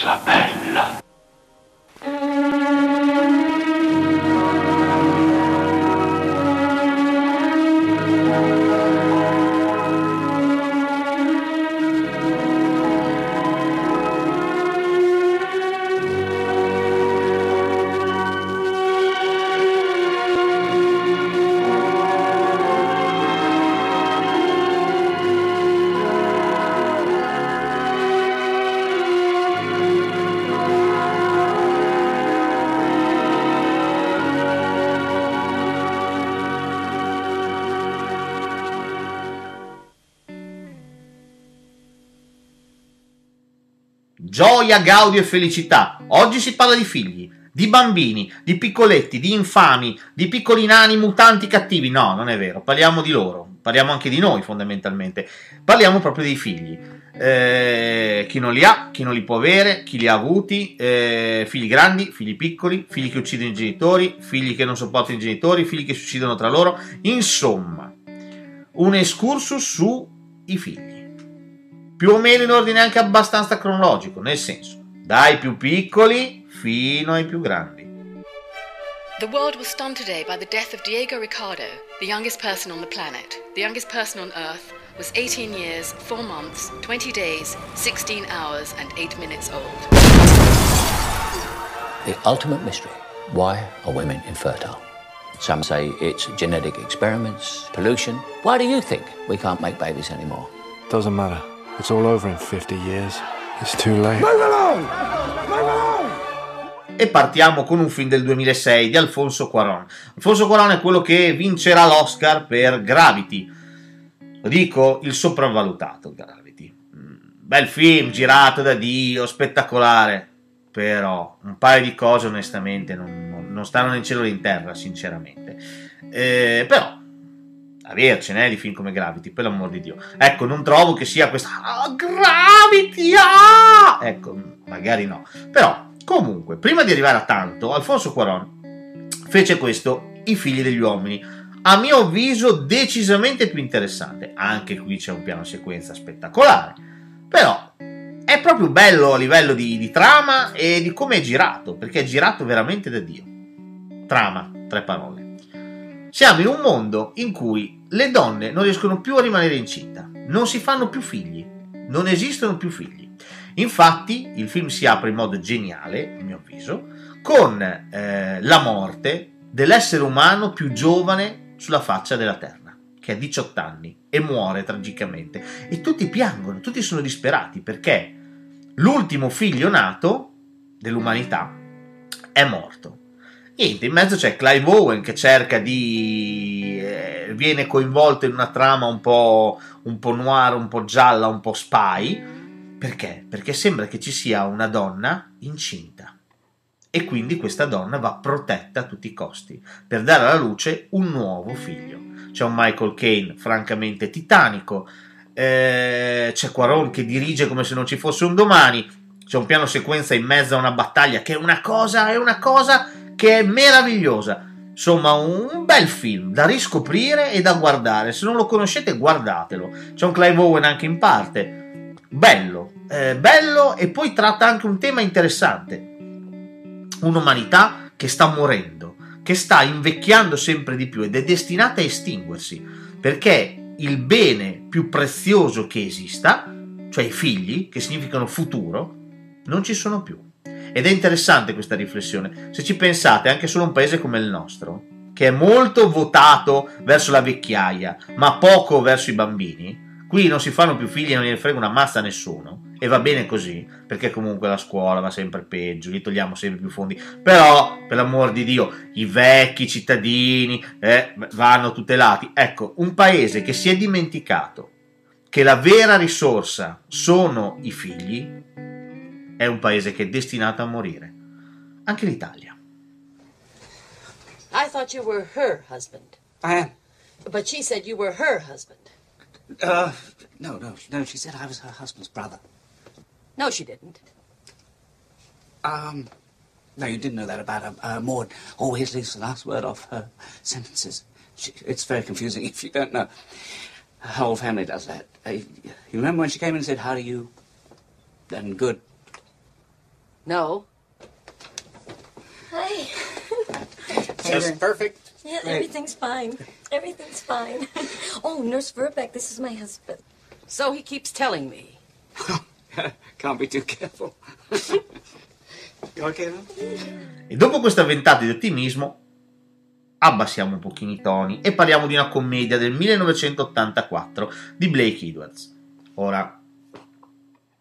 cosa bella. Gioia, gaudio e felicità. Oggi si parla di figli, di bambini, di piccoletti, di infami, di piccoli nani mutanti cattivi. No, non è vero, parliamo di loro, parliamo anche di noi fondamentalmente. Parliamo proprio dei figli. Eh, chi non li ha, chi non li può avere, chi li ha avuti, eh, figli grandi, figli piccoli, figli che uccidono i genitori, figli che non sopportano i genitori, figli che si uccidono tra loro. Insomma, un excursus sui figli più o meno in ordine anche abbastanza cronologico, nel senso, dai più piccoli fino ai più grandi. The world was stunned today by the death of Diego Ricardo, the youngest person on the planet. The youngest person on Earth was 18 years, 4 months, 20 days, 16 hours, and 8 minutes old. The ultimate mystery why are women infertile? Some say it's genetic experiments, pollution. Why do you think we can't make babies anymore? Doesn't matter. It's all over in 50 years. It's too late. E partiamo con un film del 2006 di Alfonso Cuaron. Alfonso Cuaron è quello che vincerà l'Oscar per Gravity. Lo dico, il sopravvalutato Gravity. Mm, Bel film, girato da Dio, spettacolare. Però un paio di cose onestamente non, non- non stanno né in cielo né in terra, sinceramente. Eh, però avercene eh, di film come Gravity, per l'amor di Dio. Ecco, non trovo che sia questa ah, Gravity! ah! Ecco, magari no. Però, comunque, prima di arrivare a tanto, Alfonso Cuaron fece questo I figli degli uomini. A mio avviso decisamente più interessante. Anche qui c'è un piano sequenza spettacolare. Però è proprio bello a livello di, di trama e di come è girato, perché è girato veramente da Dio. Trama, tre parole. Siamo in un mondo in cui le donne non riescono più a rimanere incinta, non si fanno più figli, non esistono più figli. Infatti, il film si apre in modo geniale, a mio avviso, con eh, la morte dell'essere umano più giovane sulla faccia della Terra, che ha 18 anni e muore tragicamente. E tutti piangono, tutti sono disperati perché l'ultimo figlio nato dell'umanità è morto. Niente, in mezzo c'è Clive Owen che cerca di. Eh, viene coinvolto in una trama un po', un po' noir, un po' gialla, un po' spy. Perché? Perché sembra che ci sia una donna incinta. E quindi questa donna va protetta a tutti i costi per dare alla luce un nuovo figlio. C'è un Michael Caine francamente titanico. eh, c'è Quaron che dirige come se non ci fosse un domani. C'è un piano sequenza in mezzo a una battaglia che è una cosa, è una cosa che è meravigliosa. Insomma, un bel film da riscoprire e da guardare. Se non lo conoscete, guardatelo. C'è un Clive Owen anche in parte. Bello, eh, bello e poi tratta anche un tema interessante. Un'umanità che sta morendo, che sta invecchiando sempre di più ed è destinata a estinguersi. Perché il bene più prezioso che esista, cioè i figli, che significano futuro, non ci sono più. Ed è interessante questa riflessione. Se ci pensate, anche solo un paese come il nostro, che è molto votato verso la vecchiaia, ma poco verso i bambini, qui non si fanno più figli e non gliene frega una mazza a nessuno. E va bene così, perché comunque la scuola va sempre peggio, gli togliamo sempre più fondi. Però, per l'amor di Dio, i vecchi cittadini eh, vanno tutelati. Ecco, un paese che si è dimenticato che la vera risorsa sono i figli, è un paese che è destinato a morire. Anche l'Italia. I thought you were her husband. I am. But she said you were her husband. Uh, no, no, no. She said I was her husband's brother. No, she didn't. Um, no, you didn't know that about her. Uh, Maud always leaves the last word off her sentences. She, it's very confusing if you don't know. Her whole family does that. Uh, you remember when she came in and said, "How do you?" Then good. No. Hi. Just perfect. Yeah, Great. everything's fine. Everything's fine. Oh, Nurse Verbeck, this is my husband. So he keeps telling me. Can't be too careful. okay now? E dopo questa ventata di ottimismo, abbassiamo un pochino i toni e parliamo di una commedia del 1984 di Blake Edwards. Ora,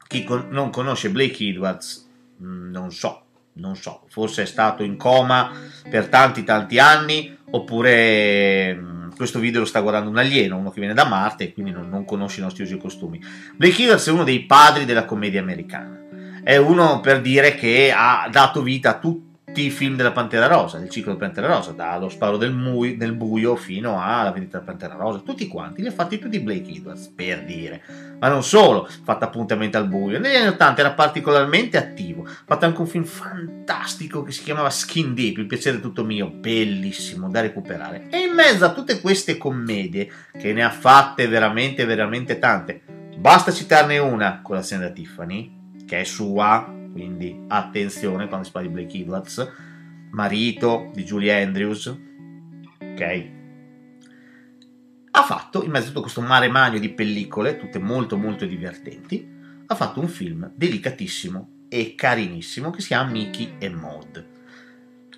chi con- non conosce Blake Edwards, non so, non so, forse è stato in coma per tanti tanti anni, oppure mh, questo video lo sta guardando un alieno, uno che viene da Marte e quindi non, non conosce i nostri usi e costumi. Blake Edwards è uno dei padri della commedia americana. È uno per dire che ha dato vita a tutti i film della Pantera Rosa, del ciclo della Pantera Rosa, dallo sparo del, mui- del buio fino alla vendita della Pantera Rosa, tutti quanti, li ha fatti tutti Blake Edwards, per dire. Ma non solo, fatto appuntamento al buio. Negli anni 80 era particolarmente attivo, ha fatto anche un film fantastico che si chiamava Skin Deep, il piacere tutto mio, bellissimo, da recuperare. E in mezzo a tutte queste commedie, che ne ha fatte veramente, veramente tante, basta citarne una, Colazione da Tiffany, che è sua, quindi attenzione quando si parla di Blake Edwards, marito di Julie Andrews, ok? Ha fatto, in mezzo a tutto questo mare magno di pellicole, tutte molto molto divertenti, ha fatto un film delicatissimo e carinissimo che si chiama Mickey e Maud.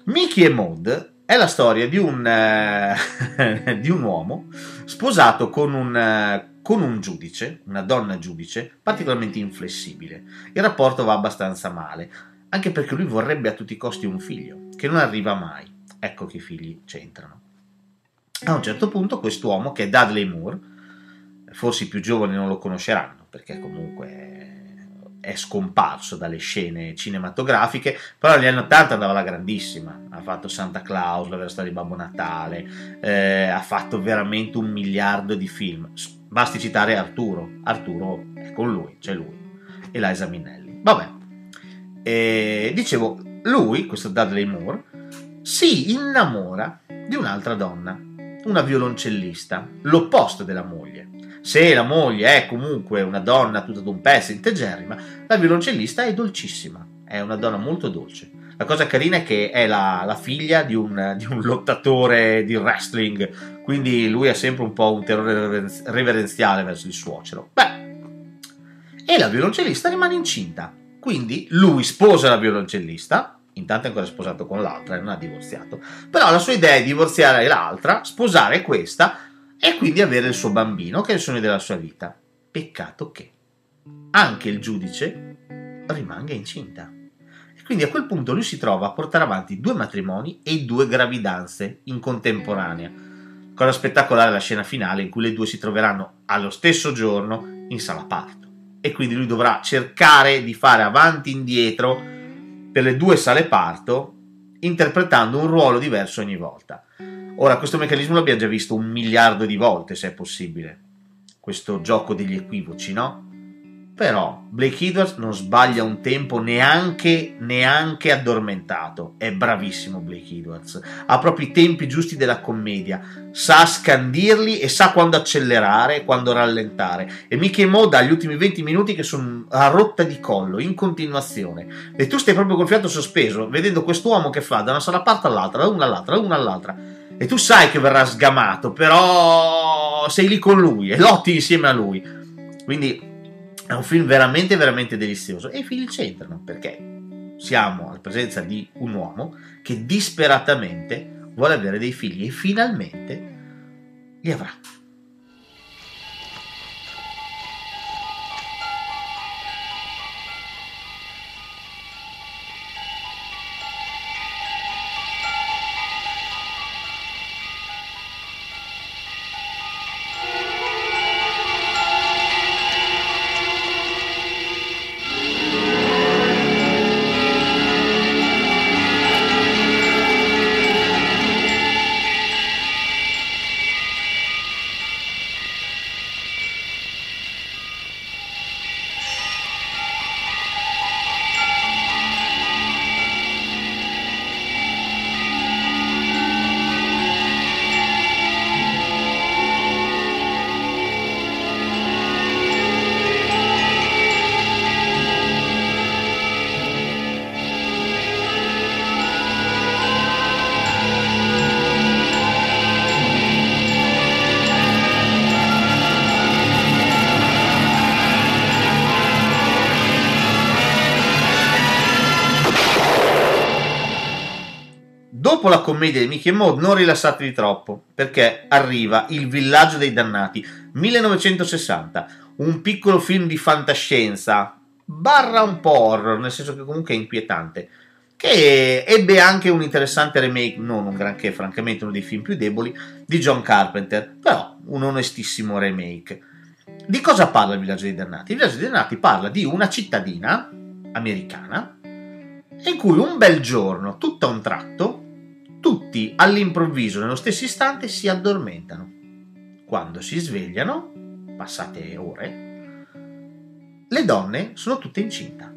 Mickey e Maud è la storia di un, eh, di un uomo sposato con un, eh, con un giudice, una donna giudice, particolarmente inflessibile. Il rapporto va abbastanza male, anche perché lui vorrebbe a tutti i costi un figlio, che non arriva mai. Ecco che i figli c'entrano. A un certo punto quest'uomo, che è Dudley Moore, forse i più giovani non lo conosceranno, perché comunque è scomparso dalle scene cinematografiche, però negli anni 80 andava alla grandissima, ha fatto Santa Claus, la vera storia di Babbo Natale, eh, ha fatto veramente un miliardo di film. Basti citare Arturo, Arturo è con lui, c'è lui, e Liza Minnelli. Vabbè, E dicevo, lui, questo Dudley Moore, si innamora di un'altra donna, una violoncellista, l'opposto della moglie. Se la moglie è comunque una donna tutta d'un pezzo, integerrima, la violoncellista è dolcissima, è una donna molto dolce. La cosa carina è che è la, la figlia di un, di un lottatore di wrestling, quindi lui ha sempre un po' un terrore reveren- reverenziale verso il suocero. Beh, e la violoncellista rimane incinta. Quindi lui sposa la violoncellista, intanto è ancora sposato con l'altra e non ha divorziato, però la sua idea è divorziare l'altra, sposare questa e quindi avere il suo bambino, che è il sogno della sua vita. Peccato che anche il giudice rimanga incinta. Quindi a quel punto lui si trova a portare avanti due matrimoni e due gravidanze in contemporanea. Cosa spettacolare la scena finale in cui le due si troveranno allo stesso giorno in sala parto. E quindi lui dovrà cercare di fare avanti e indietro per le due sale parto, interpretando un ruolo diverso ogni volta. Ora, questo meccanismo l'abbiamo già visto un miliardo di volte, se è possibile. Questo gioco degli equivoci, no? Però Blake Edwards non sbaglia un tempo neanche, neanche addormentato. È bravissimo Blake Edwards. Ha proprio i tempi giusti della commedia. Sa scandirli e sa quando accelerare quando rallentare. E Mickey Moe ha gli ultimi 20 minuti che sono a rotta di collo, in continuazione. E tu stai proprio col fiato sospeso, vedendo quest'uomo che fa da una parte all'altra, da una all'altra, da una all'altra. E tu sai che verrà sgamato, però sei lì con lui e lotti insieme a lui. Quindi è un film veramente, veramente delizioso. E i figli c'entrano perché siamo alla presenza di un uomo che disperatamente vuole avere dei figli e finalmente li avrà. Commedia di Mickey e Maud non rilassatevi troppo, perché arriva Il villaggio dei dannati, 1960, un piccolo film di fantascienza, barra un po' horror, nel senso che comunque è inquietante, che ebbe anche un interessante remake, non un granché, francamente uno dei film più deboli, di John Carpenter, però un onestissimo remake. Di cosa parla il villaggio dei dannati? Il villaggio dei dannati parla di una cittadina americana in cui un bel giorno, tutto a un tratto, tutti all'improvviso, nello stesso istante, si addormentano. Quando si svegliano, passate ore, le donne sono tutte incinta.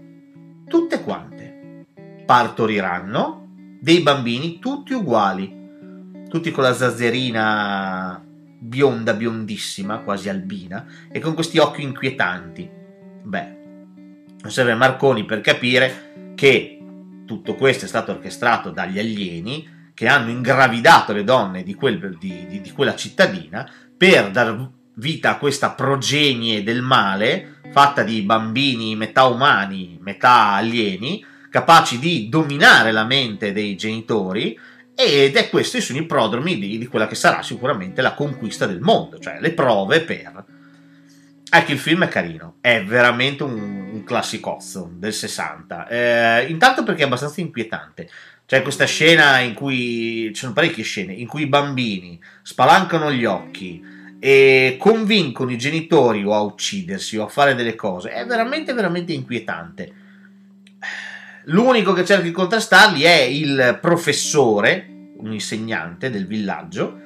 Tutte quante. Partoriranno dei bambini tutti uguali, tutti con la zazzerina bionda, biondissima, quasi albina, e con questi occhi inquietanti. Beh, non serve Marconi per capire che tutto questo è stato orchestrato dagli alieni che hanno ingravidato le donne di, quel, di, di, di quella cittadina per dar vita a questa progenie del male fatta di bambini metà umani, metà alieni, capaci di dominare la mente dei genitori ed è questi sono i prodromi di, di, quella che sarà sicuramente la conquista del mondo, cioè le prove per... Ecco, il film è carino, è veramente un, un classicozzo del 60, eh, intanto perché è abbastanza inquietante. C'è questa scena in cui ci sono parecchie scene in cui i bambini spalancano gli occhi e convincono i genitori o a uccidersi o a fare delle cose. È veramente, veramente inquietante. L'unico che cerca di contrastarli è il professore, un insegnante del villaggio,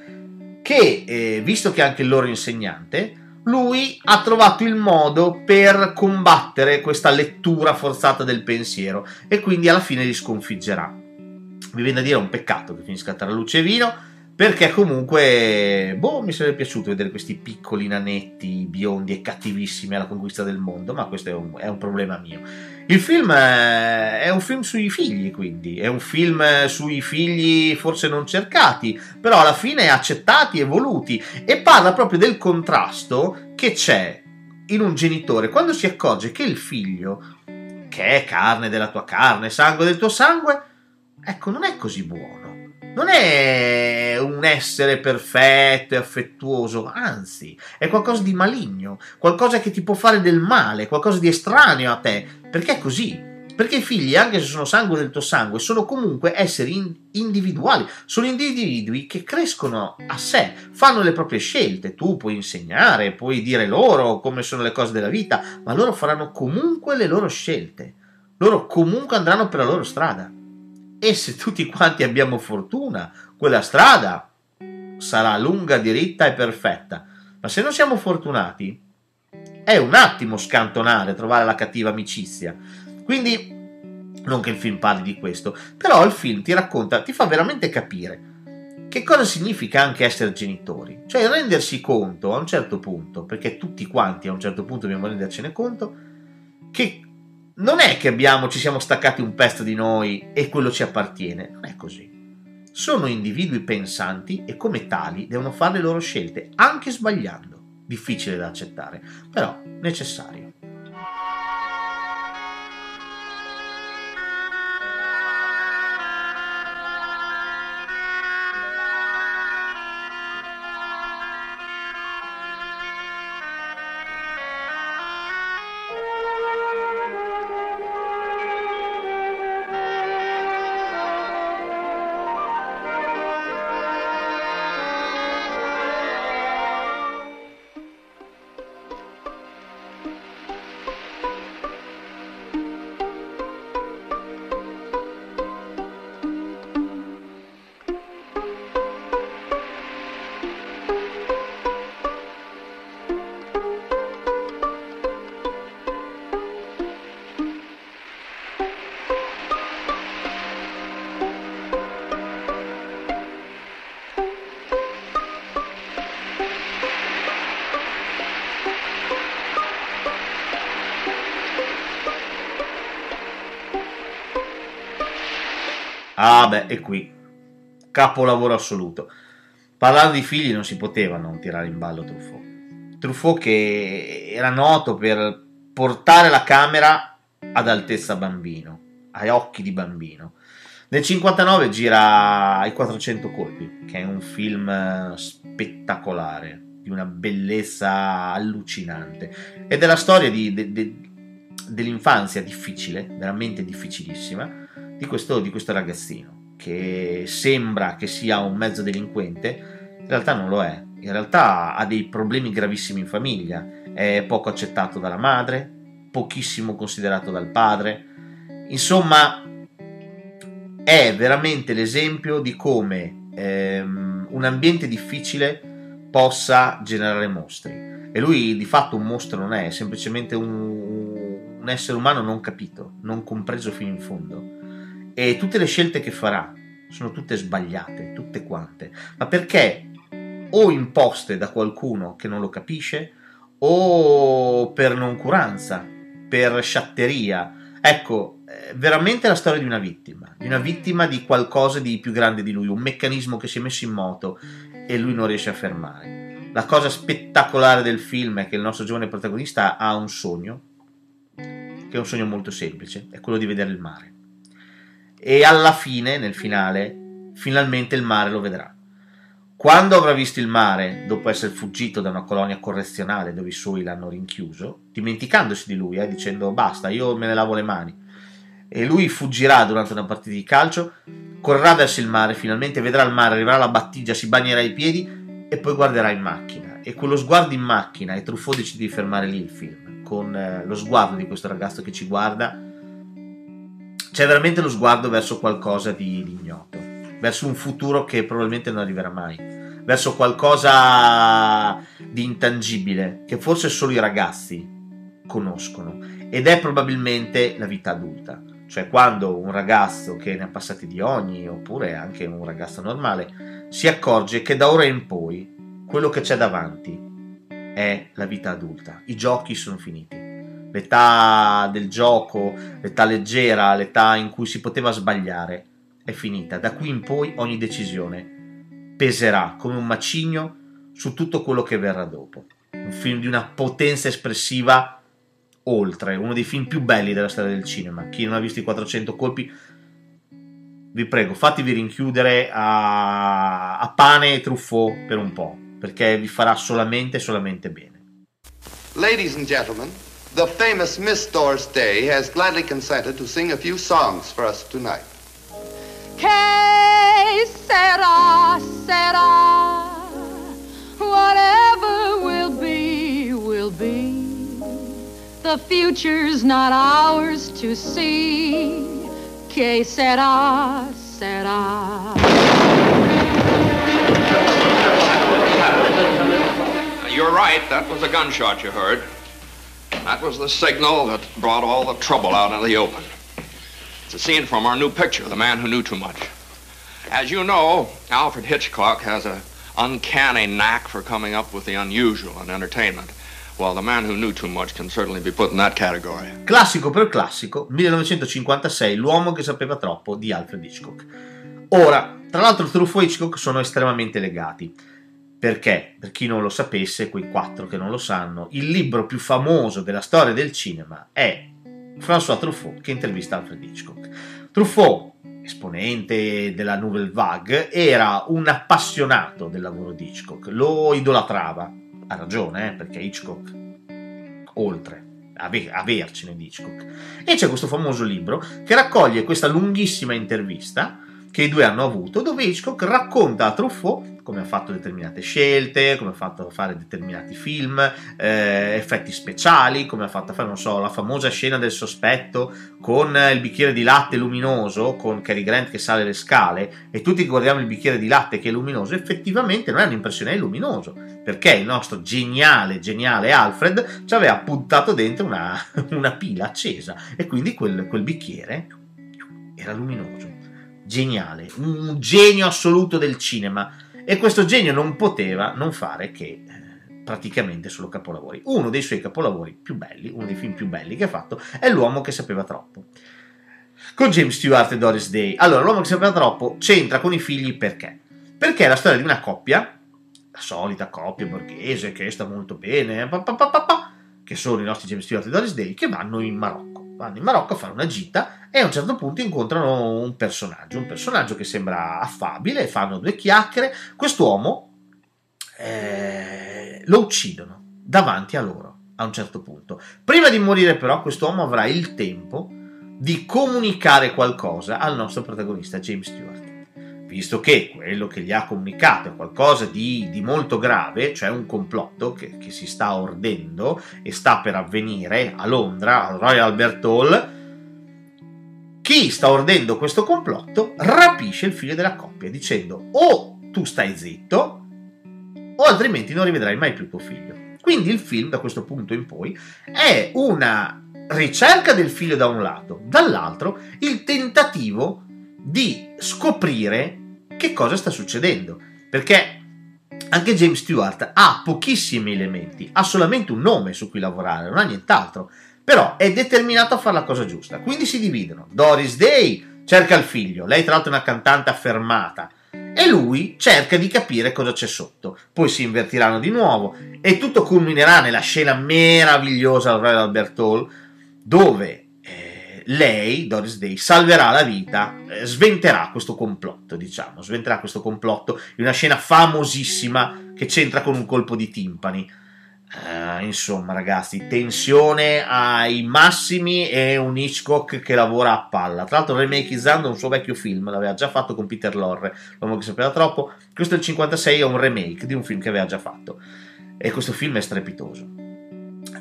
che, eh, visto che è anche il loro insegnante, lui ha trovato il modo per combattere questa lettura forzata del pensiero e quindi alla fine li sconfiggerà. Mi viene da dire un peccato che finisca tra luce e vino, perché comunque, boh, mi sarebbe piaciuto vedere questi piccoli nanetti biondi e cattivissimi alla conquista del mondo, ma questo è un, è un problema mio. Il film eh, è un film sui figli, quindi, è un film sui figli forse non cercati, però alla fine accettati e voluti, e parla proprio del contrasto che c'è in un genitore. Quando si accorge che il figlio, che è carne della tua carne, sangue del tuo sangue, ecco, non è così buono non è un essere perfetto e affettuoso, anzi, è qualcosa di maligno, qualcosa che ti può fare del male, qualcosa di estraneo a te, perché è così. Perché i figli, anche se sono sangue del tuo sangue, sono comunque esseri individuali, sono individui che crescono a sé, fanno le proprie scelte. Tu puoi insegnare, puoi dire loro come sono le cose della vita, ma loro faranno comunque le loro scelte. Loro comunque andranno per la loro strada. E se tutti quanti abbiamo fortuna, quella strada sarà lunga, diritta e perfetta. Ma se non siamo fortunati, è un attimo scantonare, trovare la cattiva amicizia. Quindi, non che il film parli di questo, però il film ti racconta, ti fa veramente capire che cosa significa anche essere genitori. Cioè rendersi conto a un certo punto, perché tutti quanti a un certo punto dobbiamo rendercene conto, che non è che abbiamo, ci siamo staccati un pezzo di noi e quello ci appartiene, non è così. Sono individui pensanti e come tali devono fare le loro scelte, anche sbagliando. Difficile da accettare, però necessario. Ah beh, e qui, capolavoro assoluto. Parlando di figli non si poteva non tirare in ballo Truffaut. Truffaut che era noto per portare la camera ad altezza bambino, ai occhi di bambino. Nel 59 gira I 400 colpi, che è un film spettacolare, di una bellezza allucinante. Ed è la storia di, de, de, dell'infanzia difficile, veramente difficilissima, di questo, di questo ragazzino, che sembra che sia un mezzo delinquente, in realtà non lo è. In realtà ha dei problemi gravissimi in famiglia, è poco accettato dalla madre, pochissimo considerato dal padre. Insomma, è veramente l'esempio di come ehm, un ambiente difficile possa generare mostri. E lui di fatto un mostro non è, è semplicemente un, un essere umano non capito, non compreso fino in fondo. E tutte le scelte che farà sono tutte sbagliate, tutte quante. Ma perché? O imposte da qualcuno che non lo capisce, o per noncuranza, per sciatteria. Ecco, è veramente la storia di una vittima, di una vittima di qualcosa di più grande di lui, un meccanismo che si è messo in moto e lui non riesce a fermare. La cosa spettacolare del film è che il nostro giovane protagonista ha un sogno, che è un sogno molto semplice, è quello di vedere il mare. E alla fine, nel finale, finalmente il mare lo vedrà. Quando avrà visto il mare, dopo essere fuggito da una colonia correzionale dove i suoi l'hanno rinchiuso, dimenticandosi di lui, eh, dicendo basta, io me ne lavo le mani, e lui fuggirà durante una partita di calcio, correrà verso il mare, finalmente vedrà il mare, arriverà alla battigia, si bagnerà i piedi e poi guarderà in macchina. E quello sguardo in macchina, e Truffaut decide di fermare lì il film, con eh, lo sguardo di questo ragazzo che ci guarda, c'è veramente lo sguardo verso qualcosa di, ignoto verso un futuro che probabilmente non arriverà mai, verso qualcosa di intangibile che forse solo i ragazzi conoscono ed è probabilmente la vita adulta, cioè quando un ragazzo che ne ha passati di ogni oppure anche un ragazzo normale si accorge che da ora in poi quello che c'è davanti è la vita adulta, i giochi sono finiti. L'età del gioco, l'età leggera, l'età in cui si poteva sbagliare, è finita. Da qui in poi ogni decisione peserà come un macigno su tutto quello che verrà dopo. Un film di una potenza espressiva oltre, uno dei film più belli della storia del cinema. Chi non ha visto i 400 colpi, vi prego, fatevi rinchiudere a, a pane e Truffaut per un po', perché vi farà solamente, solamente bene. Ladies and gentlemen, the famous Miss Doris Day has gladly consented to sing a few songs for us tonight. Que sera, sera. Whatever will be, will be. The future's not ours to see. Que sera, sera. You're right, that was a gunshot you heard. That was the signal that brought all the trouble out in the open. It's a scene from our new picture, The Man Who Knew Too Much. As you know, Alfred Hitchcock has an uncanny knack for coming up with the unusual in entertainment. Well, The Man Who Knew Too Much can certainly be put in that category. Classico per classico, 1956, L'uomo che sapeva troppo di Alfred Hitchcock. Ora, tra l'altro Truffaut e Hitchcock sono estremamente legati. Perché, per chi non lo sapesse, quei quattro che non lo sanno, il libro più famoso della storia del cinema è François Truffaut che intervista Alfred Hitchcock. Truffaut, esponente della Nouvelle Vague, era un appassionato del lavoro di Hitchcock, lo idolatrava, ha ragione, eh, perché Hitchcock, oltre ave- avercene di Hitchcock. E c'è questo famoso libro che raccoglie questa lunghissima intervista che i due hanno avuto, dove Hitchcock racconta a Truffaut come ha fatto determinate scelte, come ha fatto fare determinati film, eh, effetti speciali, come ha fatto fare, non so, la famosa scena del sospetto con il bicchiere di latte luminoso, con Cary Grant che sale le scale, e tutti guardiamo il bicchiere di latte che è luminoso, effettivamente non è un'impressione, è luminoso, perché il nostro geniale, geniale Alfred ci aveva puntato dentro una, una pila accesa, e quindi quel, quel bicchiere era luminoso. Geniale, un genio assoluto del cinema e questo genio non poteva non fare che eh, praticamente solo capolavori. Uno dei suoi capolavori più belli, uno dei film più belli che ha fatto, è L'uomo che sapeva troppo. Con James Stewart e Doris Day. Allora, L'uomo che sapeva troppo c'entra con i figli perché? Perché è la storia di una coppia, la solita coppia borghese che sta molto bene, pa, pa, pa, che sono i nostri James Stewart e Doris Day, che vanno in Marocco. Vanno in Marocco a fare una gita e a un certo punto incontrano un personaggio, un personaggio che sembra affabile, fanno due chiacchiere, quest'uomo eh, lo uccidono davanti a loro a un certo punto. Prima di morire però quest'uomo avrà il tempo di comunicare qualcosa al nostro protagonista James Stewart. Visto che quello che gli ha comunicato è qualcosa di, di molto grave, cioè un complotto che, che, si sta ordendo e sta per avvenire a Londra, al Royal Albert Hall, chi sta ordendo questo complotto rapisce il figlio della coppia dicendo o tu stai zitto o altrimenti non rivedrai mai più tuo figlio. Quindi il film da questo punto in poi è una ricerca del figlio da un lato, dall'altro il tentativo di scoprire che cosa sta succedendo. Perché anche James Stewart ha pochissimi elementi, ha solamente un nome su cui lavorare, non ha nient'altro. Però è determinato a fare la cosa giusta. Quindi si dividono. Doris Day cerca il figlio, lei tra l'altro è una cantante affermata. E lui cerca di capire cosa c'è sotto. Poi si invertiranno di nuovo e tutto culminerà nella scena meravigliosa al Royal Albert Hall dove lei, Doris Day, salverà la vita, eh, sventerà questo complotto, diciamo, sventerà questo complotto in una scena famosissima che c'entra con un colpo di timpani. Uh, insomma, ragazzi, tensione ai massimi e un Hitchcock che lavora a palla. Tra l'altro, remakizzando un suo vecchio film, l'aveva già fatto con Peter Lorre, l'uomo che sapeva troppo. Questo del 56 è un remake di un film che aveva già fatto. E questo film è strepitoso.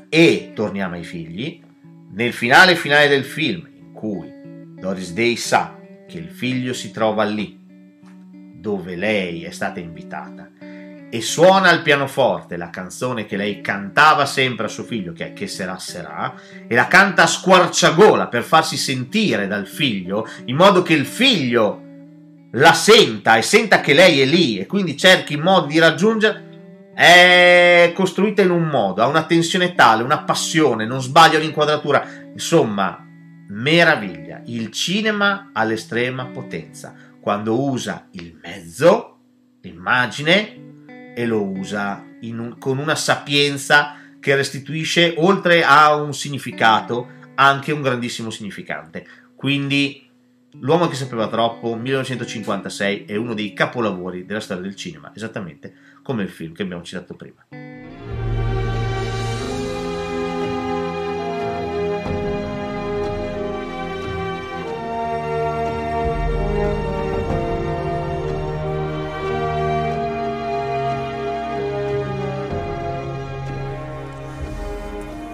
E torniamo ai figli. Nel finale finale del film, in cui Doris Day sa che il figlio si trova lì, dove lei è stata invitata, e suona al pianoforte la canzone che lei cantava sempre a suo figlio, che è Che sarà sarà, e la canta a squarciagola per farsi sentire dal figlio, in modo che il figlio la senta e senta che lei è lì e quindi cerchi in modo di raggiungere, è costruita in un modo, ha una tensione tale, una passione, non sbaglia l'inquadratura, insomma, meraviglia. Il cinema all'estrema potenza, quando usa il mezzo, l'immagine, e lo usa un, con una sapienza che restituisce, oltre a un significato, anche un grandissimo significante. Quindi L'uomo che sapeva troppo, 1956, è uno dei capolavori della storia del cinema, esattamente come il film che abbiamo citato prima.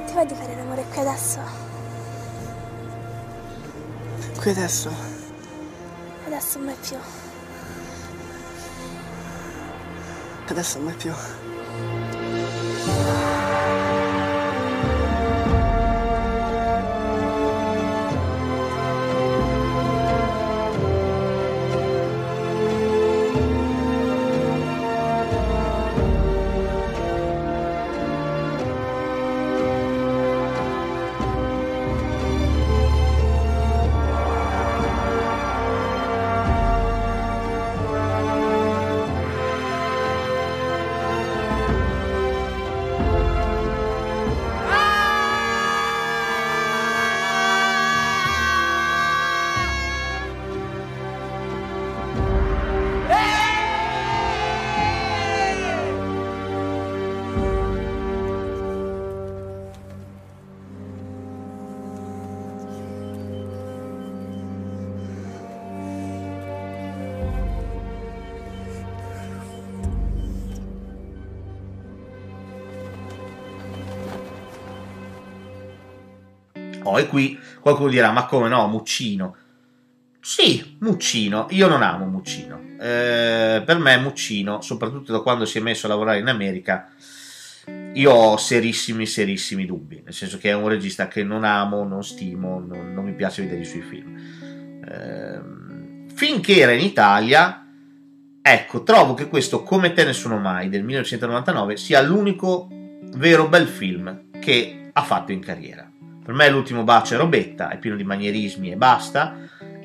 Ti va di fare l'amore qui adesso? Qui adesso? Adesso mai più. Adesso mai più. Oh, e qui qualcuno dirà: Ma come no, Muccino? Sì, Muccino. Io non amo Muccino. Eh, per me, Muccino, soprattutto da quando si è messo a lavorare in America, io ho serissimi, serissimi dubbi. Nel senso che è un regista che non amo, non stimo, non, non mi piace vedere i suoi film. Eh, finché era in Italia, ecco, trovo che questo Come te nessuno mai del 1999 sia l'unico vero bel film che ha fatto in carriera. Per me l'ultimo bacio è robetta, è pieno di manierismi e basta.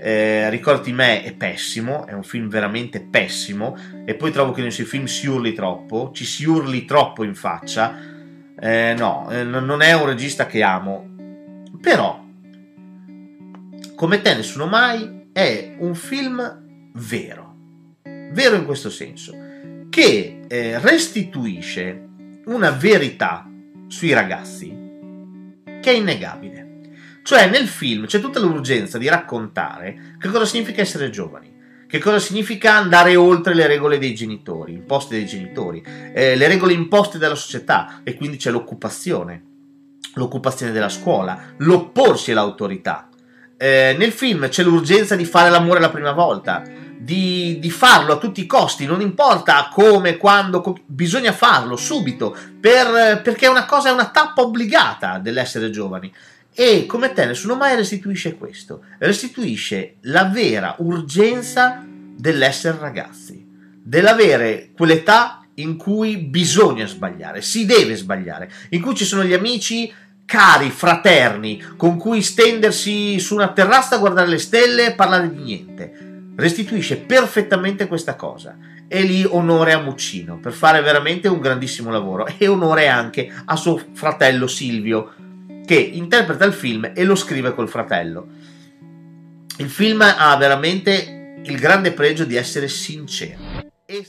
Eh, Ricordi me è pessimo, è un film veramente pessimo. E poi trovo che nei suoi film si urli troppo, ci si urli troppo in faccia. Eh, no, eh, non è un regista che amo. Però Come te nessuno mai è un film vero, vero in questo senso, che eh, restituisce una verità sui ragazzi che è innegabile. Cioè nel film c'è tutta l'urgenza di raccontare che cosa significa essere giovani, che cosa significa andare oltre le regole dei genitori, imposte dai genitori, eh, le regole imposte dalla società e quindi c'è l'occupazione, l'occupazione della scuola, l'opporsi all'autorità. Eh, nel film c'è l'urgenza di fare l'amore la prima volta, di, di, farlo a tutti i costi, non importa come, quando, co- bisogna farlo subito, per, perché è una cosa, è una tappa obbligata dell'essere giovani. E come te nessuno mai restituisce questo, restituisce la vera urgenza dell'essere ragazzi, dell'avere quell'età in cui bisogna sbagliare, si deve sbagliare, in cui ci sono gli amici cari, fraterni, con cui stendersi su una terrazza a guardare le stelle e parlare di niente. Restituisce perfettamente questa cosa. E lì onore a Muccino per fare veramente un grandissimo lavoro e onore anche a suo fratello Silvio che interpreta il film e lo scrive col fratello. Il film ha veramente il grande pregio di essere sincero. E...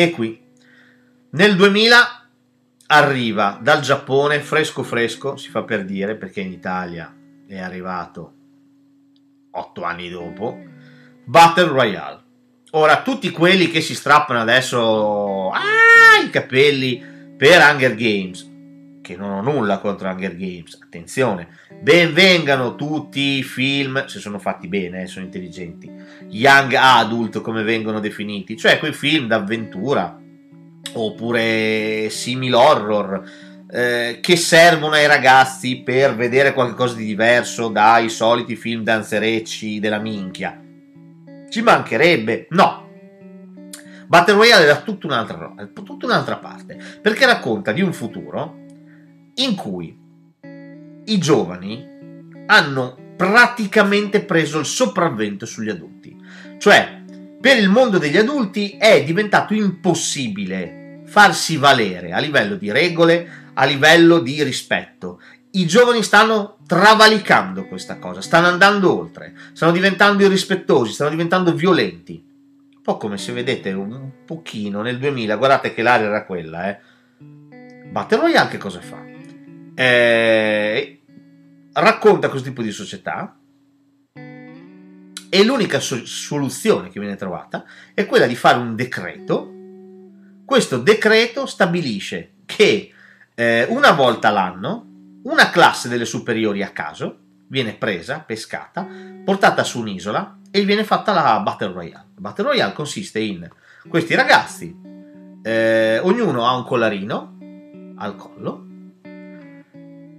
E qui, nel 2000 arriva dal Giappone, fresco fresco, si fa per dire, perché in Italia è arrivato otto anni dopo, Battle Royale. Ora, tutti quelli che si strappano adesso ah, i capelli per Hunger Games, che non ho nulla contro Hunger Games, attenzione, benvengano tutti i film, se sono fatti bene, eh, sono intelligenti, young adult come vengono definiti, cioè quei film d'avventura oppure simil horror eh, che servono ai ragazzi per vedere qualcosa di diverso dai soliti film danzerecci della minchia. Ci mancherebbe, no. Battle Royale era tutta un'altra, tutta un'altra parte, perché racconta di un futuro in cui i giovani hanno praticamente preso il sopravvento sugli adulti. Cioè, per il mondo degli adulti è diventato impossibile farsi valere a livello di regole, a livello di rispetto. I giovani stanno travalicando questa cosa, stanno andando oltre, stanno diventando irrispettosi, stanno diventando violenti. Un po' come se vedete un pochino nel 2000, guardate che l'aria era quella, eh. Battle Royale che cosa fa? Eh, racconta questo tipo di società e l'unica so- soluzione che viene trovata è quella di fare un decreto. Questo decreto stabilisce che eh, una volta l'anno una classe delle superiori a caso viene presa, pescata, portata su un'isola e viene fatta la Battle Royale. La Battle Royale consiste in questi ragazzi, eh, ognuno ha un collarino al collo,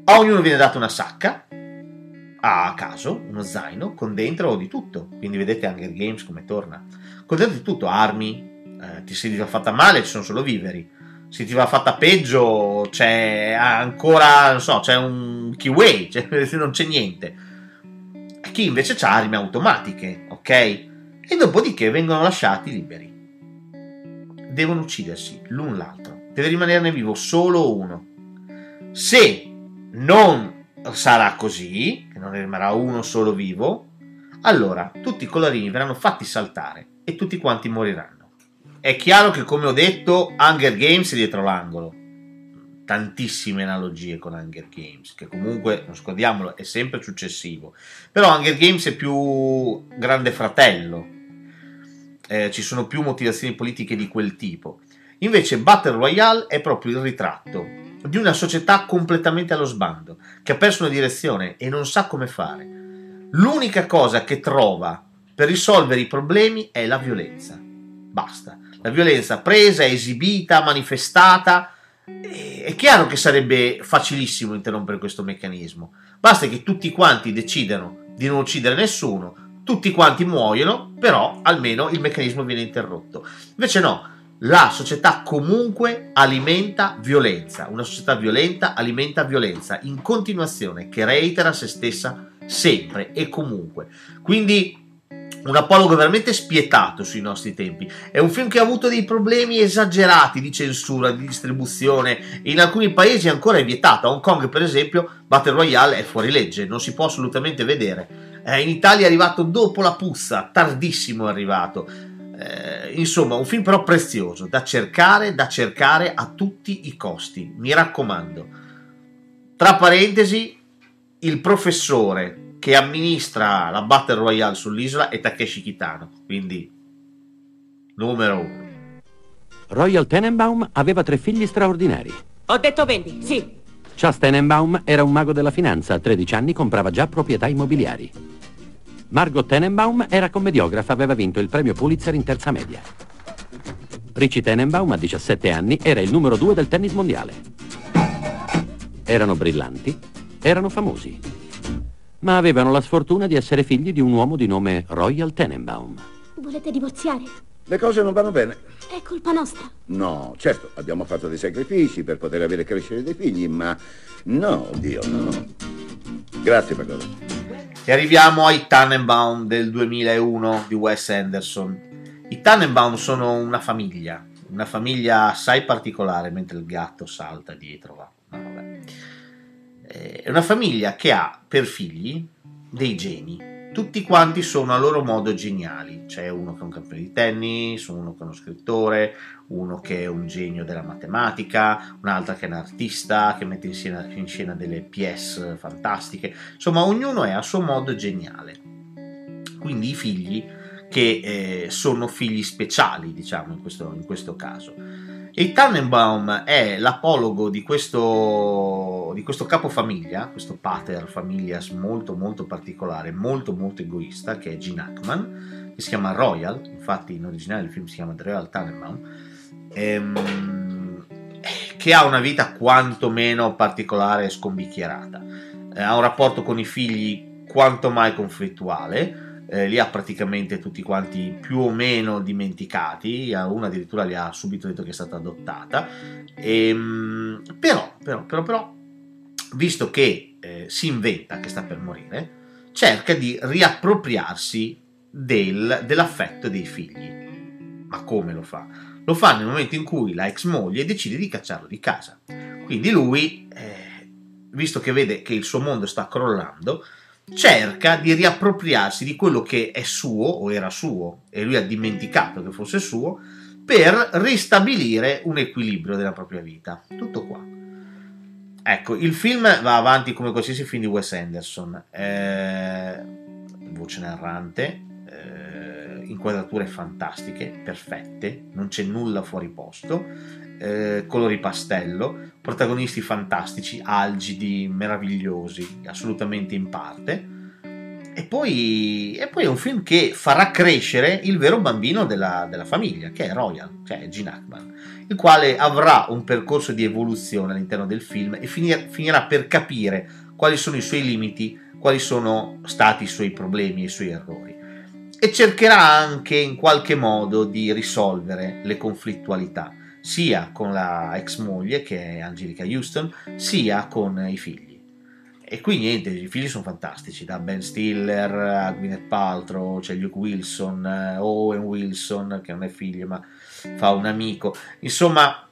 a ognuno viene data una sacca a caso, uno zaino con dentro di tutto. Quindi vedete Hunger Games come torna. Con dentro di tutto armi, eh, ti si va fatta male, ci sono solo viveri. Se ti va fatta peggio, c'è ancora, non so, c'è un keyway, cioè, non c'è niente. Chi invece ha armi automatiche, ok? E dopodiché vengono lasciati liberi. Devono uccidersi l'un l'altro. Deve rimanerne vivo solo uno. Se non sarà così, che non rimarrà uno solo vivo, allora tutti i colorini verranno fatti saltare e tutti quanti moriranno. È chiaro che, come ho detto, Hunger Games è dietro l'angolo. tantissime analogie con Hunger Games, che comunque, non scordiamolo, è sempre successivo. Però Hunger Games è più grande fratello, eh, ci sono più motivazioni politiche di quel tipo. Invece Battle Royale è proprio il ritratto di una società completamente allo sbando, che ha perso una direzione e non sa come fare. L'unica cosa che trova per risolvere i problemi è la violenza. Basta. La violenza presa, esibita, manifestata. È chiaro che sarebbe facilissimo interrompere questo meccanismo. Basta che tutti quanti decidano di non uccidere nessuno, tutti quanti muoiono, però almeno il meccanismo viene interrotto. Invece no, la società comunque alimenta violenza, una società violenta alimenta violenza in continuazione che reitera se stessa sempre e comunque. Quindi un apologo veramente spietato sui nostri tempi. È un film che ha avuto dei problemi esagerati di censura, di distribuzione. In alcuni paesi ancora è vietato. A Hong Kong, per esempio, Battle Royale è fuori legge, non si può assolutamente vedere. Eh, in Italia è arrivato dopo la puzza, tardissimo è arrivato. Eh, insomma, un film però prezioso, da cercare, da cercare a tutti i costi. Mi raccomando. Tra parentesi, il professore che amministra la Battle Royale sull'isola è Takeshi Kitano, quindi numero uno. Royal Tenenbaum aveva tre figli straordinari. Ho detto vendi, sì. Charles Tenenbaum era un mago della finanza, a 13 anni comprava già proprietà immobiliari. Margot Tenenbaum era commediografa, aveva vinto il premio Pulitzer in terza media. Richie Tenenbaum, a 17 anni, era il numero due del tennis mondiale. Erano brillanti, erano famosi, ma avevano la sfortuna di essere figli di un uomo di nome Royal Tenenbaum. Volete divorziare? Le cose non vanno bene. È colpa nostra. No, certo, abbiamo fatto dei sacrifici per poter avere crescere dei figli, ma no, Dio, no. Grazie, Pagoda. E arriviamo ai Tannenbaum del 2001 di Wes Anderson. I Tannenbaum sono una famiglia, una famiglia assai particolare, mentre il gatto salta dietro. Va. Vabbè. È una famiglia che ha per figli dei geni. Tutti quanti sono a loro modo geniali. C'è uno che è un campione di tennis, uno che è uno scrittore, uno che è un genio della matematica, un'altra che è un artista che mette in scena, in scena delle pièce fantastiche. Insomma, ognuno è a suo modo geniale. Quindi i figli che eh, sono figli speciali, diciamo, in questo, in questo caso. E Tannenbaum è l'apologo di questo, di questo capofamiglia, questo pater familias molto molto particolare, molto molto egoista, che è Gene Hackman, che si chiama Royal, infatti in originale il film si chiama The Royal Tannenbaum, ehm, che ha una vita quantomeno particolare e scombicchierata. Eh, ha un rapporto con i figli quanto mai conflittuale, eh, li ha praticamente tutti quanti più o meno dimenticati, una addirittura gli ha subito detto che è stata adottata, e, ehm, però, però, però, però, visto che eh, si inventa che sta per morire, cerca di riappropriarsi del, dell'affetto dei figli. Ma come lo fa? Lo fa nel momento in cui la ex moglie decide di cacciarlo di casa. Quindi lui, eh, visto che vede che il suo mondo sta crollando, cerca di riappropriarsi di quello che è suo o era suo e lui ha dimenticato che fosse suo per ristabilire un equilibrio della propria vita. Tutto qua. Ecco, il film va avanti come qualsiasi film di Wes Anderson. Eh, voce narrante, eh, inquadrature fantastiche, perfette, non c'è nulla fuori posto, eh, colori pastello, protagonisti fantastici, algidi, meravigliosi, assolutamente in parte. E poi, e poi, è un film che farà crescere il vero bambino della, della famiglia, che è Royal, cioè Gene Hackman, il quale avrà un percorso di evoluzione all'interno del film e finir, finirà per capire quali sono i suoi limiti, quali sono stati i suoi problemi e i suoi errori. E cercherà anche in qualche modo di risolvere le conflittualità sia con la ex moglie che è Angelica Houston, sia con i figli. E qui niente, i figli sono fantastici, da Ben Stiller a Gwyneth Paltrow, c'è Luke Wilson, Owen Wilson, che non è figlio ma fa un amico. Insomma,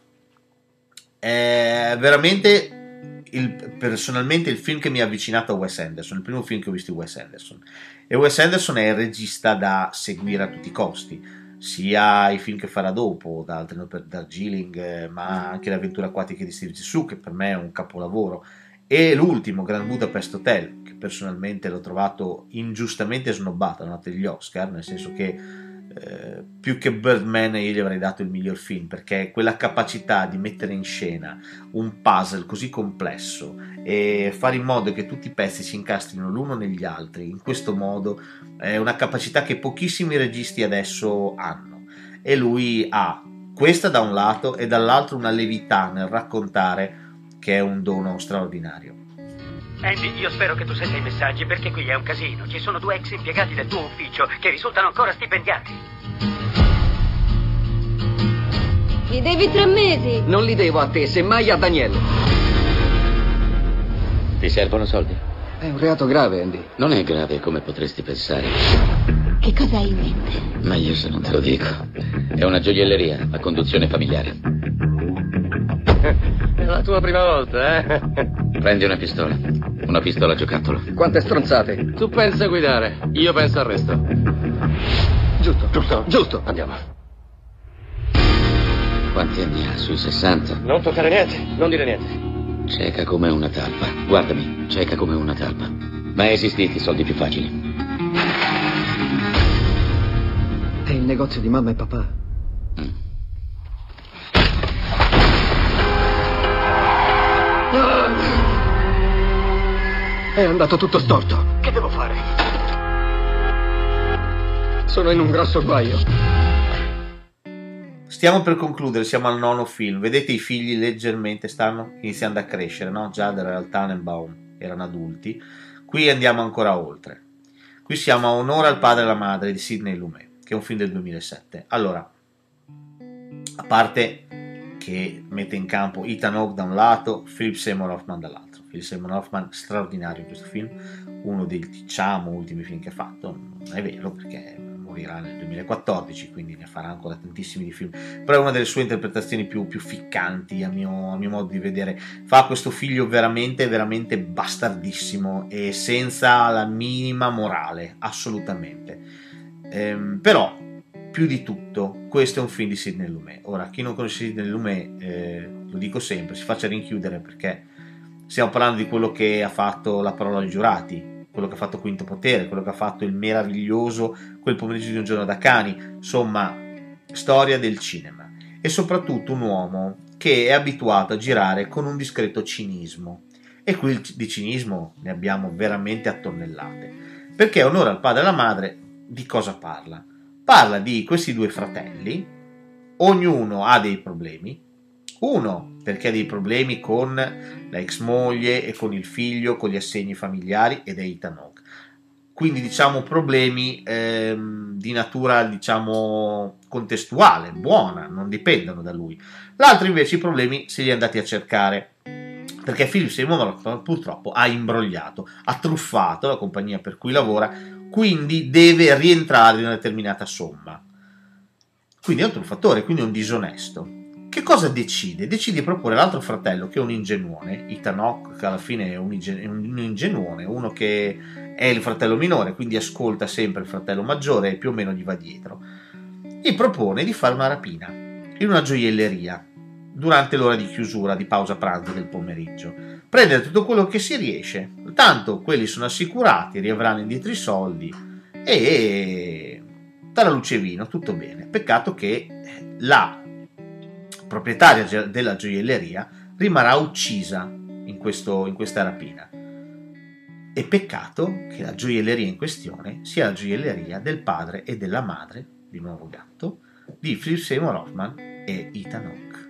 è veramente il, personalmente il film che mi ha avvicinato a Wes Anderson, il primo film che ho visto di Wes Anderson. E Wes Anderson è il regista da seguire a tutti i costi sia i film che farà dopo, da Treno per Darjeeling, eh, ma anche le avventure di Steve Zissou, che per me è un capolavoro, e l'ultimo, Grand Budapest Hotel, che personalmente l'ho trovato ingiustamente snobbato la notte degli Oscar, nel senso che eh, più che Birdman io gli avrei dato il miglior film perché quella capacità di mettere in scena un puzzle così complesso e fare in modo che tutti i pezzi si incastrino l'uno negli altri in questo modo è una capacità che pochissimi registi adesso hanno. E lui ha questa da un lato e dall'altro una levità nel raccontare che è un dono straordinario Andy, io spero che tu senta i messaggi perché qui è un casino. Ci sono due ex impiegati del tuo ufficio che risultano ancora stipendiati. Mi devi tre mesi. Non li devo a te, semmai a Daniele. Ti servono soldi? È un reato grave, Andy. Non è grave come potresti pensare. Che cosa hai in mente? Meglio se non te lo dico. È una gioielleria a conduzione familiare. È la tua prima volta, eh? Prendi una pistola. Una pistola giocattolo. Quante stronzate. Tu pensa a guidare, io penso al resto. Giusto. Giusto. Giusto. Andiamo. Quanti anni ha? Sui 60? Non toccare niente, non dire niente. Cieca come una talpa. Guardami, cieca come una talpa. Mai esistiti soldi più facili. È il negozio di mamma e papà. È andato tutto storto. Che devo fare? Sono in un grosso guaio. Stiamo per concludere, siamo al nono film. Vedete i figli leggermente stanno iniziando a crescere, no? Già da Real Tannenbaum erano adulti. Qui andiamo ancora oltre. Qui siamo a Onore al padre e alla madre di Sidney Lumet, che è un film del 2007. Allora, a parte che mette in campo Ethan Hawke da un lato, Philip Seymour Hoffman dall'altro. Philip Seymour Hoffman straordinario in questo film, uno dei diciamo ultimi film che ha fatto, non è vero perché morirà nel 2014, quindi ne farà ancora tantissimi di film, però è una delle sue interpretazioni più, più ficcanti a mio, a mio, modo di vedere. Fa questo figlio veramente, veramente bastardissimo e senza la minima morale, assolutamente. Ehm, però, più di tutto, questo è un film di Sidney Lumet. Ora, chi non conosce Sidney Lumet, eh, lo dico sempre, si faccia rinchiudere perché stiamo parlando di quello che ha fatto La parola ai giurati, quello che ha fatto Quinto Potere, quello che ha fatto il meraviglioso Quel pomeriggio di un giorno da cani, insomma, storia del cinema. E soprattutto un uomo che è abituato a girare con un discreto cinismo. E qui di cinismo ne abbiamo veramente a tonnellate. Perché Onore al padre e alla madre di cosa parla? Parla di questi due fratelli, ognuno ha dei problemi, uno perché ha dei problemi con la ex moglie e con il figlio, con gli assegni familiari ed è Ethan. Quindi diciamo problemi ehm, di natura diciamo contestuale, buona, non dipendono da lui. L'altro invece i problemi se li è andati a cercare perché Philip Seymour purtroppo ha imbrogliato, ha truffato la compagnia per cui lavora, quindi deve rientrare in una determinata somma. Quindi è un truffatore, quindi è un disonesto che cosa decide? Decide di proporre l'altro fratello che è un ingenuone, Itanok, che alla fine è un, ingenuone, uno che è il fratello minore, quindi ascolta sempre il fratello maggiore e più o meno gli va dietro. Gli propone di fare una rapina in una gioielleria durante l'ora di chiusura, di pausa pranzo del pomeriggio. Prendere tutto quello che si riesce, tanto quelli sono assicurati, riavranno indietro i soldi e tra luce vino, tutto bene. Peccato che la proprietaria della gioielleria, rimarrà uccisa in, questo, in questa rapina. E peccato che la gioielleria in questione sia la gioielleria del padre e della madre, di nuovo gatto, di Philip Seymour Hoffman e Ethan Hawke.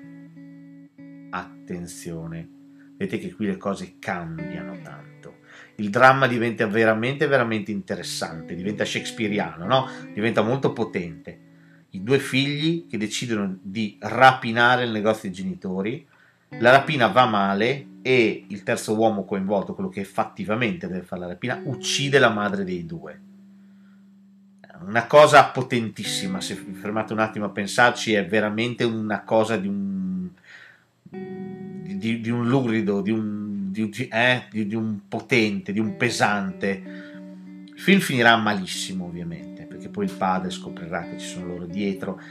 Attenzione, vedete che qui le cose cambiano tanto. Il dramma diventa veramente, veramente interessante, diventa shakespeariano, no? Diventa molto potente i due figli che decidono di rapinare il negozio dei genitori. La rapina va male e il terzo uomo coinvolto, quello che effettivamente deve fare la rapina, uccide la madre dei due. Una cosa potentissima, se fermate un attimo a pensarci, è veramente una cosa di un, di, di un lurido, di un, di, eh, di un potente, di un pesante. Il film finirà malissimo, ovviamente poi il padre scoprirà che ci sono loro dietro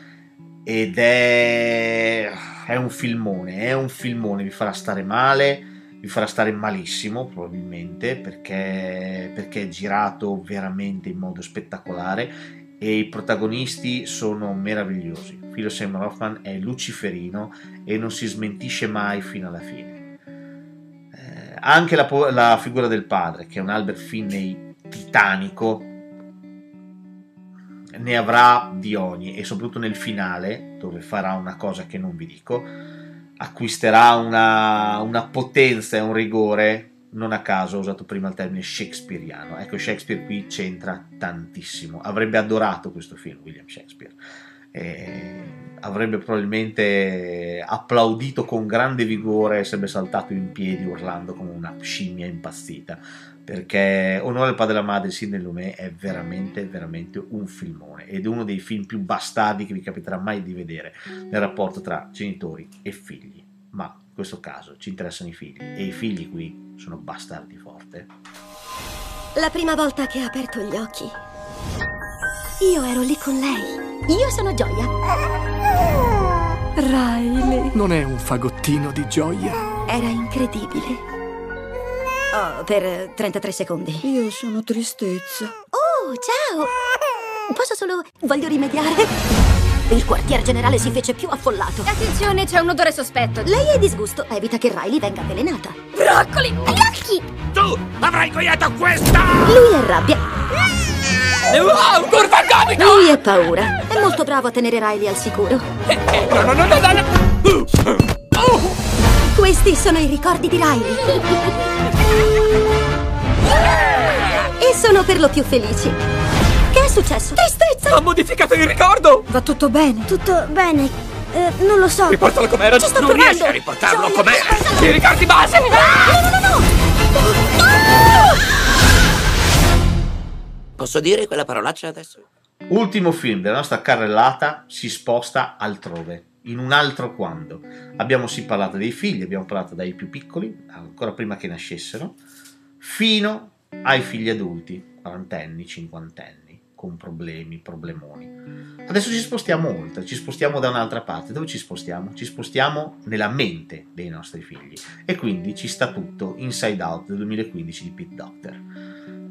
ed è, è un filmone, è un filmone, vi farà stare male, vi farà stare malissimo probabilmente perché, perché è girato veramente in modo spettacolare e i protagonisti sono meravigliosi. Philo Seymour Hoffman è luciferino e non si smentisce mai fino alla fine. Eh, anche la, la, figura del padre, che è un Albert Finney titanico, ne avrà di ogni e soprattutto nel finale, dove farà una cosa che non vi dico, acquisterà una, una potenza e un rigore non a caso ho usato prima il termine shakespeariano. Ecco, Shakespeare qui c'entra tantissimo. Avrebbe adorato questo film, William Shakespeare. E avrebbe probabilmente applaudito con grande vigore e sarebbe saltato in piedi urlando come una scimmia impazzita. Perché Onore al padre e la madre, Sidney Lumet è veramente, veramente un filmone ed è uno dei film più bastardi che vi capiterà mai di vedere nel rapporto tra genitori e figli. Ma in questo caso ci interessano i figli e i figli qui sono bastardi forte. La prima volta che ha aperto gli occhi, io ero lì con lei. Io sono Gioia. Riley. Non è un fagottino di gioia. Era incredibile. Oh, per 33 secondi. Io sono tristezza. Oh, ciao! Posso solo... voglio rimediare? Il quartier generale si fece più affollato. Attenzione, c'è un odore sospetto. Lei è disgusto. Evita che Riley venga avvelenata. Broccoli! Gnocchi! Tu avrai coiato questa! Lui è rabbia. Wow, curva comica! Lui è paura. È molto bravo a tenere Riley al sicuro. No, no, no, no, no! no. Questi sono i ricordi di Riley. e sono per lo più felici. Che è successo? Tristezza! Ha modificato il ricordo! Va tutto bene? Tutto bene. Eh, non lo so. Riportalo com'era. Ci sto non provando. riesci a riportarlo com'era. I ricordi base! No, no, no, no! Posso dire quella parolaccia adesso? Ultimo film della nostra carrellata si sposta altrove, in un altro quando. Abbiamo sì parlato dei figli, abbiamo parlato dai più piccoli, ancora prima che nascessero, fino ai figli adulti, quarantenni, cinquantenni con problemi, problemoni. Adesso ci spostiamo oltre, ci spostiamo da un'altra parte. Dove ci spostiamo? Ci spostiamo nella mente dei nostri figli. E quindi ci sta tutto Inside Out del 2015 di Pete Doctor.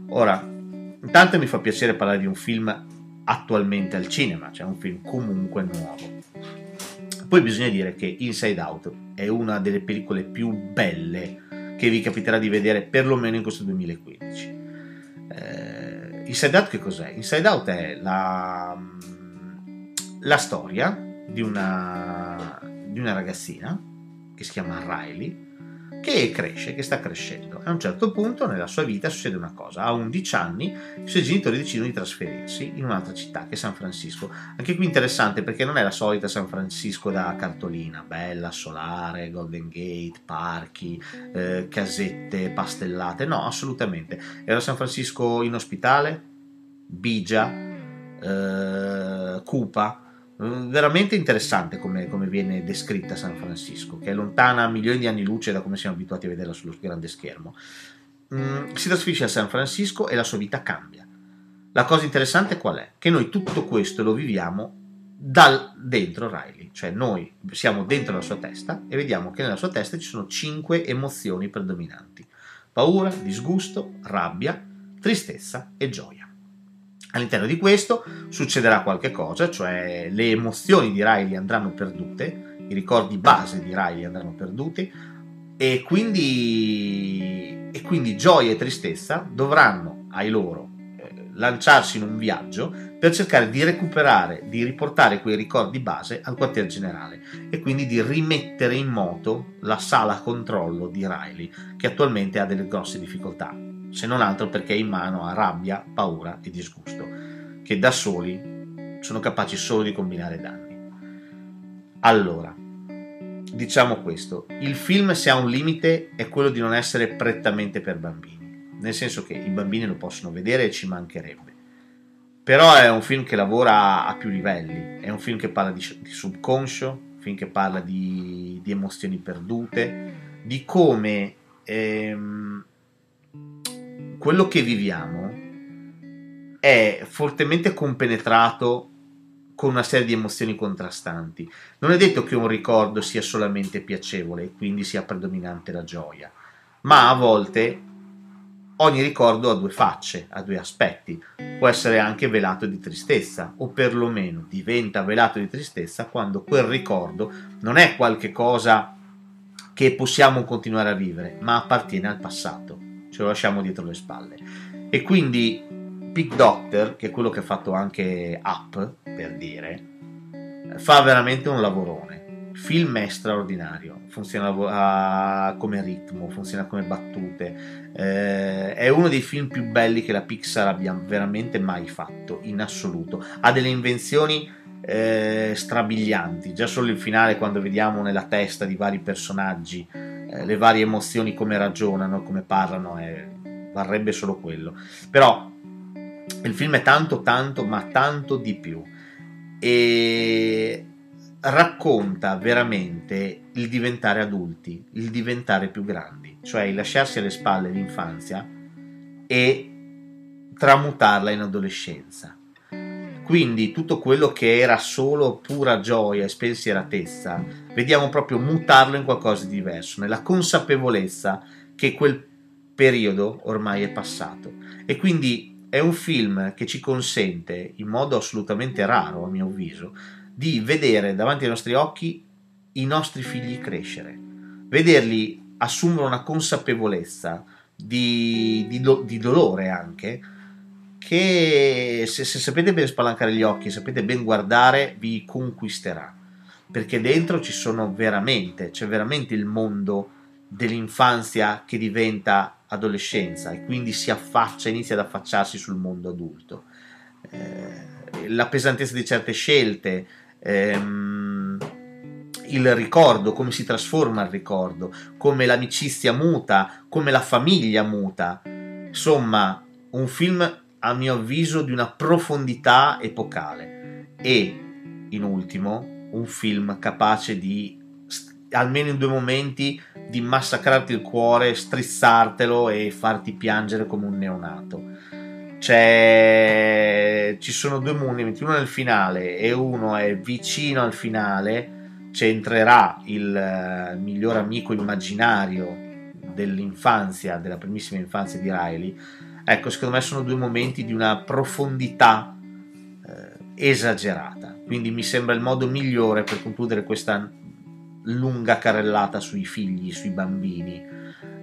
Ora, intanto mi fa piacere parlare di un film attualmente al cinema, cioè un film comunque nuovo. Poi bisogna dire che Inside Out è una delle pellicole più belle che vi capiterà di vedere perlomeno in questo 2015. Eh, Inside Out che cos'è? Inside Out è la, la storia di una, di una ragazzina che si chiama Riley che cresce, che sta crescendo. A un certo punto nella sua vita succede una cosa. A 11 anni i suoi genitori decidono di trasferirsi in un'altra città, che è San Francisco. Anche qui interessante perché non è la solita San Francisco da cartolina, bella, solare, Golden Gate, parchi, eh, casette, pastellate. No, assolutamente. Era San Francisco inospitale, bigia, eh, cupa, veramente interessante come, come, viene descritta San Francisco, che è lontana milioni di anni luce da come siamo abituati a vederla sullo grande schermo. Mm, si trasferisce a San Francisco e la sua vita cambia. La cosa interessante qual è? Che noi tutto questo lo viviamo dal dentro Riley, cioè noi siamo dentro la sua testa e vediamo che nella sua testa ci sono cinque emozioni predominanti: paura, disgusto, rabbia, tristezza e gioia. All'interno di questo succederà qualche cosa, cioè le emozioni di Riley andranno perdute, i ricordi base di Riley andranno perduti e quindi, e quindi gioia e tristezza dovranno ai loro lanciarsi in un viaggio per cercare di recuperare, di riportare quei ricordi base al quartier generale e quindi di rimettere in moto la sala controllo di Riley che attualmente ha delle grosse difficoltà se non altro perché è in mano a rabbia, paura e disgusto, che da soli sono capaci solo di combinare danni. Allora, diciamo questo, il film se ha un limite è quello di non essere prettamente per bambini, nel senso che i bambini lo possono vedere e ci mancherebbe. Però è un film che lavora a più livelli, è un film che parla di, di subconscio, un film che parla di, di emozioni perdute, di come ehm, quello che viviamo è fortemente compenetrato con una serie di emozioni contrastanti. Non è detto che un ricordo sia solamente piacevole e quindi sia predominante la gioia, ma a volte ogni ricordo ha due facce, ha due aspetti. Può essere anche velato di tristezza, o perlomeno diventa velato di tristezza quando quel ricordo non è qualche cosa che possiamo continuare a vivere, ma appartiene al passato, ce lo lasciamo dietro le spalle. E quindi Big Doctor, che è quello che ha fatto anche Up, per dire, fa veramente un lavorone. Il film è straordinario, funziona come ritmo, funziona come battute. Eh, è uno dei film più belli che la Pixar abbia veramente mai fatto, in assoluto. Ha delle invenzioni eh, strabilianti, già solo il finale quando vediamo nella testa di vari personaggi eh, le varie emozioni come ragionano, come parlano, varrebbe solo quello. Però il film è tanto, tanto, ma tanto di più. E racconta veramente il diventare adulti, il diventare più grandi, cioè il lasciarsi alle spalle l'infanzia e tramutarla in adolescenza. Quindi tutto quello che era solo pura gioia e spensieratezza, vediamo proprio mutarlo in qualcosa di diverso, nella consapevolezza che quel periodo ormai è passato. E quindi è un film che ci consente, in modo assolutamente raro a mio avviso, di vedere davanti ai nostri occhi i nostri figli crescere, vederli assumere una consapevolezza di, di, do, di dolore anche, che se, se, sapete ben spalancare gli occhi, sapete ben guardare, vi conquisterà. Perché dentro ci sono veramente, c'è veramente il mondo dell'infanzia che diventa adolescenza e quindi si affaccia, inizia ad affacciarsi sul mondo adulto. Eh, la pesantezza di certe scelte, ehm, il ricordo, come si trasforma il ricordo, come l'amicizia muta, come la famiglia muta. Insomma, un film a mio avviso di una profondità epocale e, in ultimo, un film capace di almeno in due momenti di massacrarti il cuore, strizzartelo e farti piangere come un neonato. C'è... Ci sono due momenti, uno nel finale e uno è vicino al finale, c'entrerà il eh, miglior amico immaginario dell'infanzia, della primissima infanzia di Riley. Ecco, secondo me sono due momenti di una profondità eh, esagerata. Quindi mi sembra il modo migliore per concludere questa lunga carrellata sui figli, sui bambini,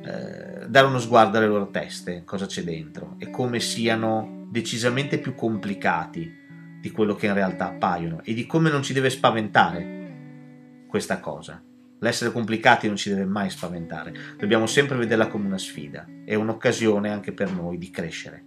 eh, dare uno sguardo alle loro teste, cosa c'è dentro e come siano decisamente più complicati di quello che in realtà appaiono e di come non ci deve spaventare questa cosa. L'essere complicati non ci deve mai spaventare, dobbiamo sempre vederla come una sfida, è un'occasione anche per noi di crescere.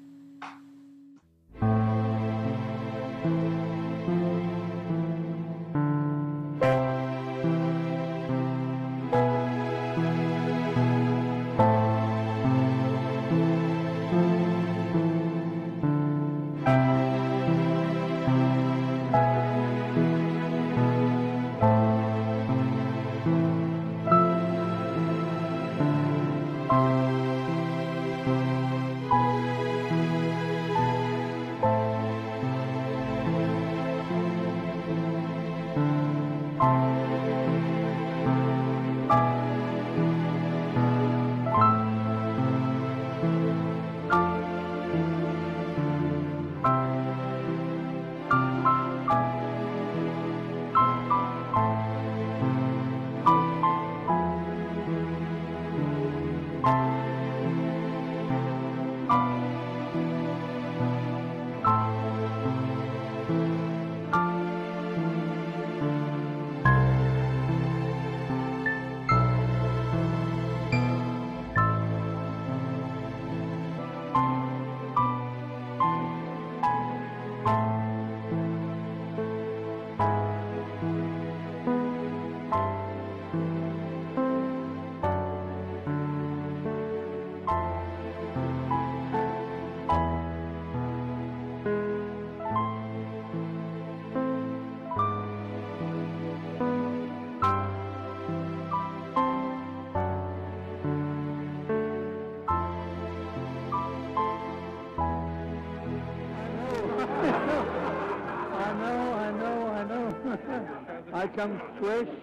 I come swish,